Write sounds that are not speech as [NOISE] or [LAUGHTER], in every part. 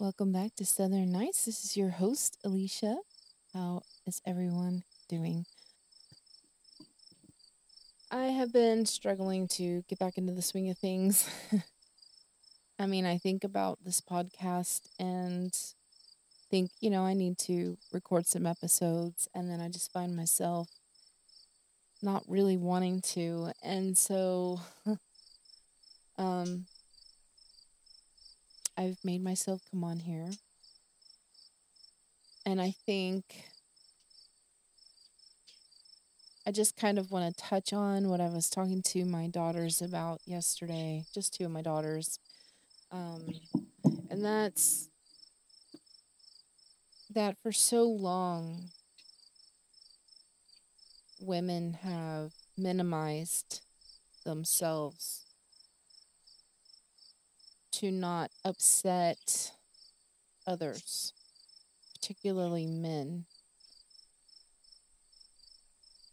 Welcome back to Southern Nights. This is your host, Alicia. How is everyone doing? I have been struggling to get back into the swing of things. [LAUGHS] I mean, I think about this podcast and think, you know, I need to record some episodes, and then I just find myself not really wanting to. And so, [LAUGHS] um, I've made myself come on here. And I think I just kind of want to touch on what I was talking to my daughters about yesterday, just two of my daughters. Um, and that's that for so long, women have minimized themselves to not upset others, particularly men.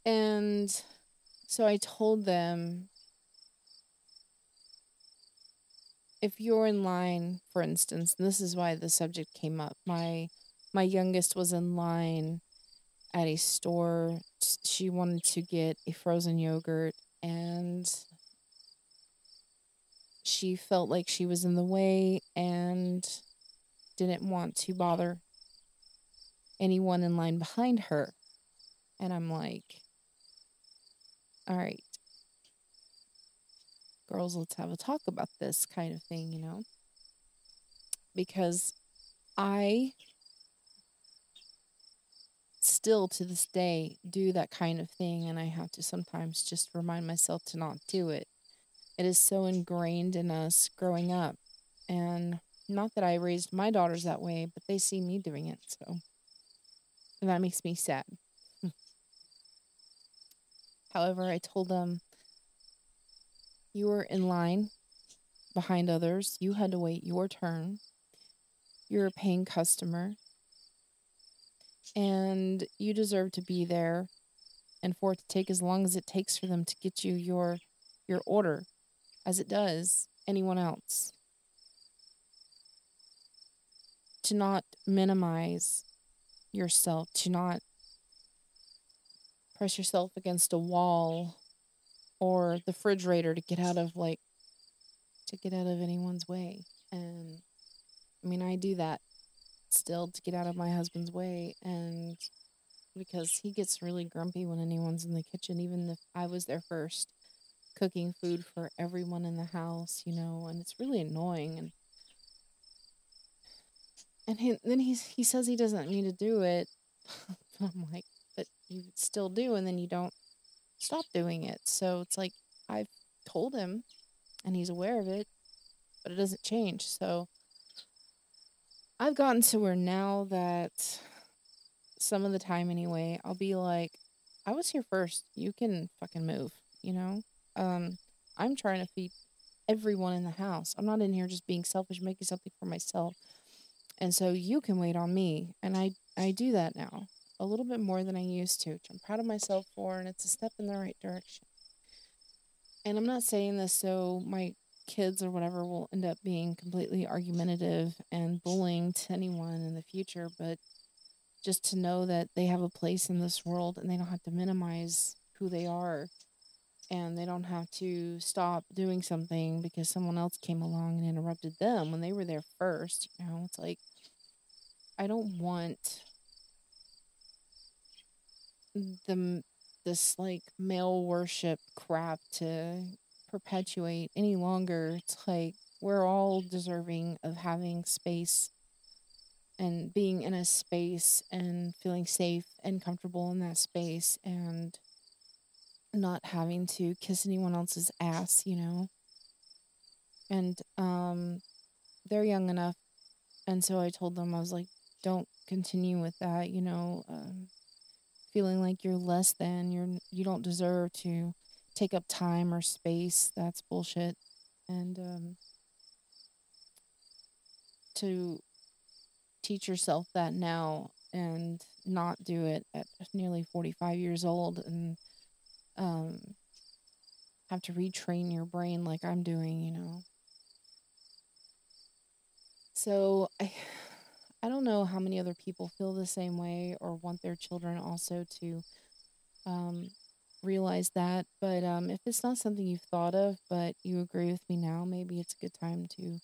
And so I told them if you're in line, for instance, and this is why the subject came up. My my youngest was in line at a store. She wanted to get a frozen yogurt and she felt like she was in the way and didn't want to bother anyone in line behind her. And I'm like, all right, girls, let's have a talk about this kind of thing, you know? Because I still to this day do that kind of thing, and I have to sometimes just remind myself to not do it it is so ingrained in us growing up. And not that I raised my daughters that way, but they see me doing it. So and that makes me sad. [LAUGHS] However, I told them, You were in line behind others. You had to wait your turn. You're a paying customer. And you deserve to be there and for it to take as long as it takes for them to get you your your order as it does anyone else. To not minimize yourself, to not press yourself against a wall or the refrigerator to get out of like to get out of anyone's way. And I mean, I do that still to get out of my husband's way and because he gets really grumpy when anyone's in the kitchen even if I was there first cooking food for everyone in the house, you know, and it's really annoying and and he, then he's he says he doesn't mean to do it. [LAUGHS] I'm like, but you still do, and then you don't stop doing it. So it's like I've told him, and he's aware of it, but it doesn't change. So I've gotten to where now that some of the time anyway, I'll be like, I was here first. You can fucking move, you know? Um, I'm trying to feed everyone in the house. I'm not in here just being selfish, making something for myself. And so you can wait on me. And I, I do that now a little bit more than I used to, which I'm proud of myself for. And it's a step in the right direction. And I'm not saying this so my kids or whatever will end up being completely argumentative and bullying to anyone in the future, but just to know that they have a place in this world and they don't have to minimize who they are and they don't have to stop doing something because someone else came along and interrupted them when they were there first. You know, it's like I don't want the this like male worship crap to perpetuate any longer. It's like we're all deserving of having space and being in a space and feeling safe and comfortable in that space and not having to kiss anyone else's ass, you know. And um they're young enough and so I told them I was like don't continue with that, you know, um, feeling like you're less than, you're you don't deserve to take up time or space. That's bullshit. And um to teach yourself that now and not do it at nearly 45 years old and um, have to retrain your brain like I'm doing, you know. So I I don't know how many other people feel the same way or want their children also to um, realize that. But um, if it's not something you've thought of, but you agree with me now, maybe it's a good time to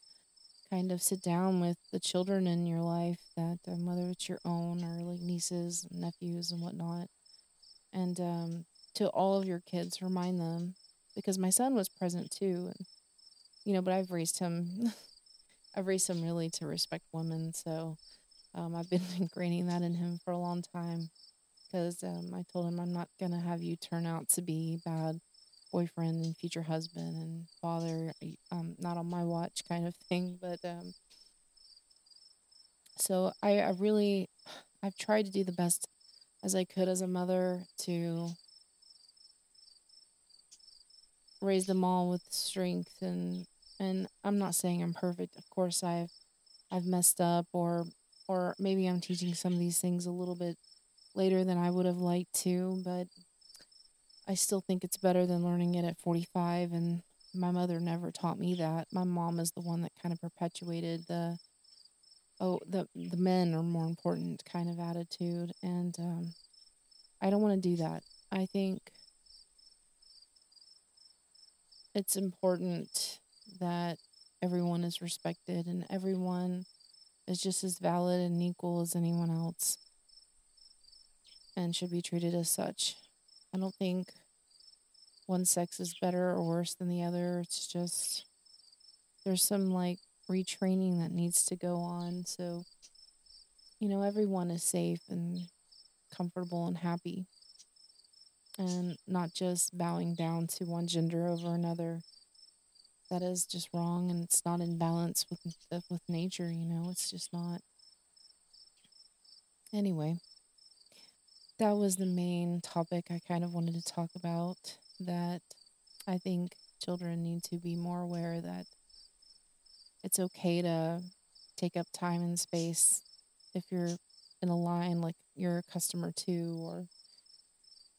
kind of sit down with the children in your life that um, whether it's your own or like nieces, and nephews, and whatnot, and um, to all of your kids, remind them because my son was present too, and you know, but I've raised him. [LAUGHS] I've raised him really to respect women, so um, I've been [LAUGHS] ingraining that in him for a long time. Because um, I told him I'm not gonna have you turn out to be bad boyfriend and future husband and father, um, not on my watch kind of thing. But um, so I, I really, [SIGHS] I've tried to do the best as I could as a mother to raise them all with strength and and I'm not saying I'm perfect. Of course I've I've messed up or or maybe I'm teaching some of these things a little bit later than I would have liked to, but I still think it's better than learning it at 45 and my mother never taught me that. My mom is the one that kind of perpetuated the oh the the men are more important kind of attitude and um I don't want to do that. I think it's important that everyone is respected and everyone is just as valid and equal as anyone else and should be treated as such. I don't think one sex is better or worse than the other. It's just there's some like retraining that needs to go on so you know everyone is safe and comfortable and happy and not just bowing down to one gender over another. That is just wrong and it's not in balance with uh, with nature you know? It's just not. Anyway that was the main topic i kind of wanted to talk about that i think children need to be more aware that it's okay to take up time and space if you're in a line like you're a customer too or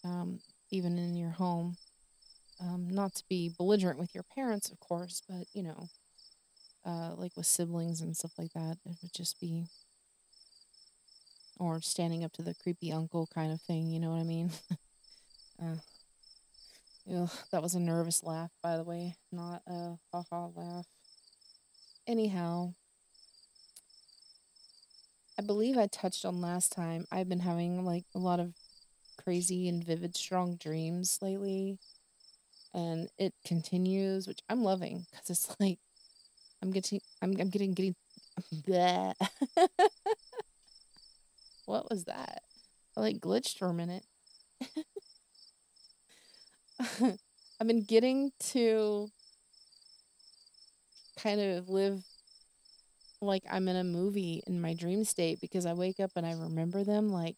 um, even in your home. Um, not to be belligerent with your parents, of course, but you know, uh, like with siblings and stuff like that, it would just be, or standing up to the creepy uncle kind of thing. You know what I mean? [LAUGHS] uh, ugh, that was a nervous laugh, by the way, not a ha ha laugh. Anyhow, I believe I touched on last time. I've been having like a lot of crazy and vivid, strong dreams lately. And it continues, which I'm loving because it's [LAUGHS] like I'm getting, I'm, I'm getting, getting, [LAUGHS] bleh. [LAUGHS] what was that? I like glitched for a minute. I've been getting to kind of live like I'm in a movie in my dream state because I wake up and I remember them like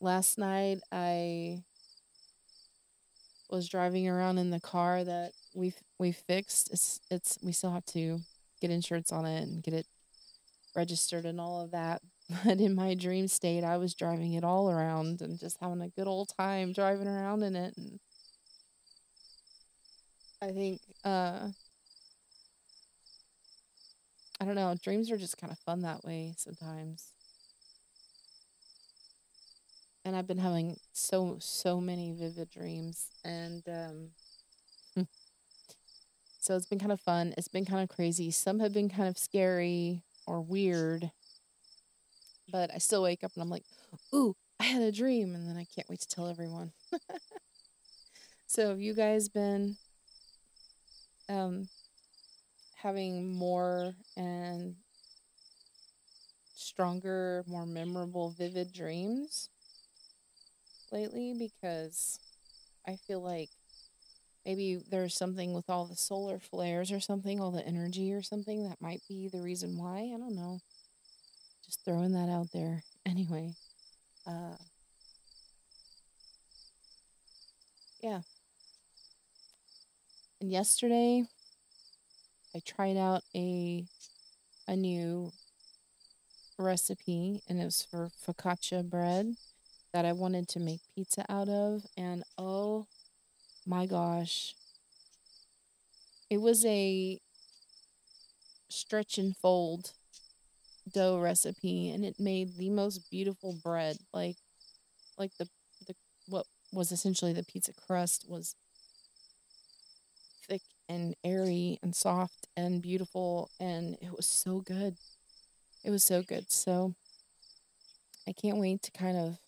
last night I was driving around in the car that we we fixed. It's it's we still have to get insurance on it and get it registered and all of that. [LAUGHS] But in my dream state, I was driving it all around and just having a good old time driving around in it. And I think uh, I don't know. Dreams are just kind of fun that way sometimes and I've been having so so many vivid dreams and um [LAUGHS] so it's been kind of fun. It's been kind of crazy. Some have been kind of scary or weird. But I still wake up and I'm like, "Ooh, I had a dream." And then I can't wait to tell everyone. [LAUGHS] so, have you guys been um having more and stronger, more memorable, vivid dreams? Lately because I feel like maybe there's something with all the solar flares or something, all the energy or something that might be the reason why. I don't know. Just throwing that out there. [LAUGHS] Anyway, uh, yeah. And yesterday, I tried out a a new recipe, and it was for focaccia bread that I wanted to make pizza out of. And oh my gosh, it was a stretch and fold dough recipe and it made the most beautiful bread. Like like the the what was essentially the pizza crust was thick and airy and soft and beautiful and it was so good. It was so good. So I can't wait to kind of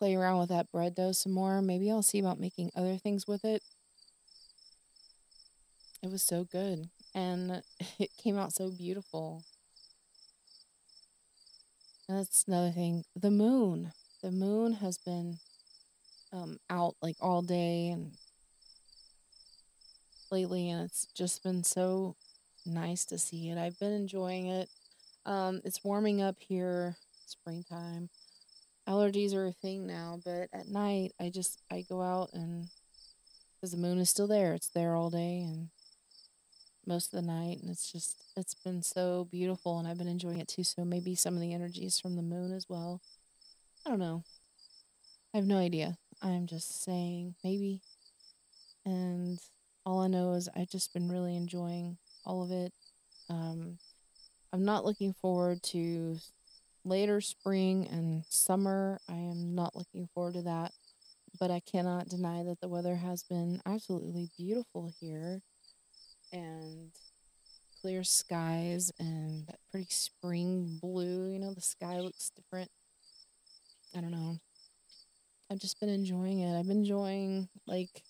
play around with that bread dough some more. Maybe I'll see about making other things with it. It was so good and [LAUGHS] it came out so beautiful. And that's another thing. The moon. The moon has been um, out like all day and lately, and it's just been so nice to see it. I've been enjoying it. Um, it's warming up here, springtime. Allergies are a thing now, but at night I just I go out and because the moon is still there, it's there all day and most of the night, and it's just it's been so beautiful, and I've been enjoying it too. So maybe some of the energies from the moon as well. I don't know. I have no idea. I'm just saying maybe. And all I know is I've just been really enjoying all of it. Um, I'm not looking forward to later spring and summer. I am not looking forward to that. But I cannot deny that the weather has been absolutely beautiful here and clear skies and that pretty spring blue. You know, the sky looks different. I don't know. I've just been enjoying it. I've been enjoying, like,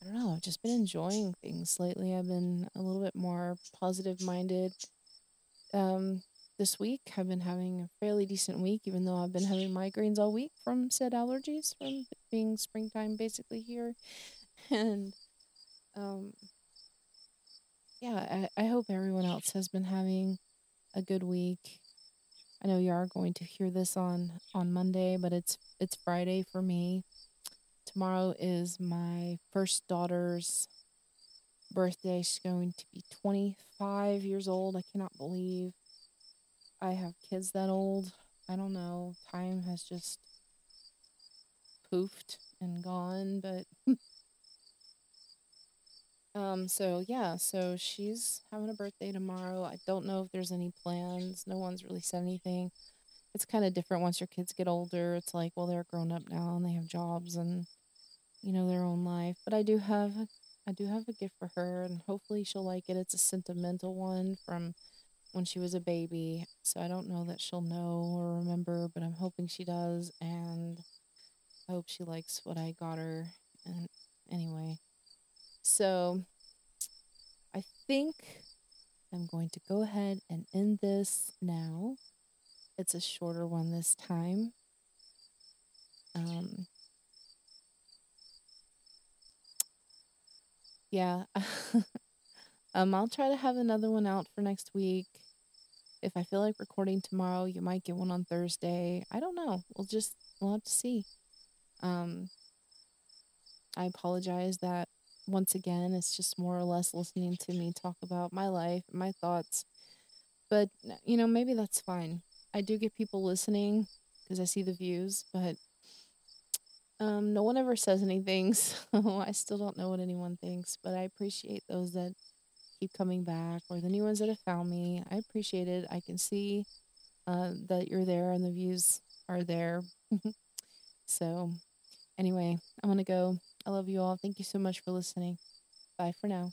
I don't know, I've just been enjoying things lately. I've been a little bit more positive minded. Um, this week, I've been having a fairly decent week, even though I've been having migraines all week from said allergies from being springtime basically here. [LAUGHS] And um, yeah, I, I hope everyone else has been having a good week. I know you are going to hear this on on Monday, but it's it's Friday for me. Tomorrow is my first daughter's birthday. She's going to be 25 years old. I cannot believe I have kids that old. I don't know. Time has just poofed and gone, but [LAUGHS] Um, so yeah, so she's having a birthday tomorrow. I don't know if there's any plans. No one's really said anything. It's kind of different once your kids get older. It's like, well, they're grown up now and they have jobs and you know their own life. But I do have I do have a gift for her and hopefully she'll like it. It's a sentimental one from when she was a baby. So I don't know that she'll know or remember, but I'm hoping she does and I hope she likes what I got her. And anyway, so I think I'm going to go ahead and end this now. It's a shorter one this time. Um, yeah. [LAUGHS] um, I'll try to have another one out for next week. If I feel like recording tomorrow, you might get one on Thursday. I don't know. We'll just we'll have to see. Um, I apologize that once again, it's just more or less listening to me talk about my life, my thoughts. But, you know, maybe that's fine. I do get people listening because I see the views, but um, no one ever says anything, [LAUGHS] so I still don't know what anyone thinks. But I appreciate those that keep coming back or the new ones that have found me. I appreciate it. I can see uh, that you're there and the views are there. [LAUGHS] so, anyway, I'm going to go. I love you all. Thank you so much for listening. Bye for now.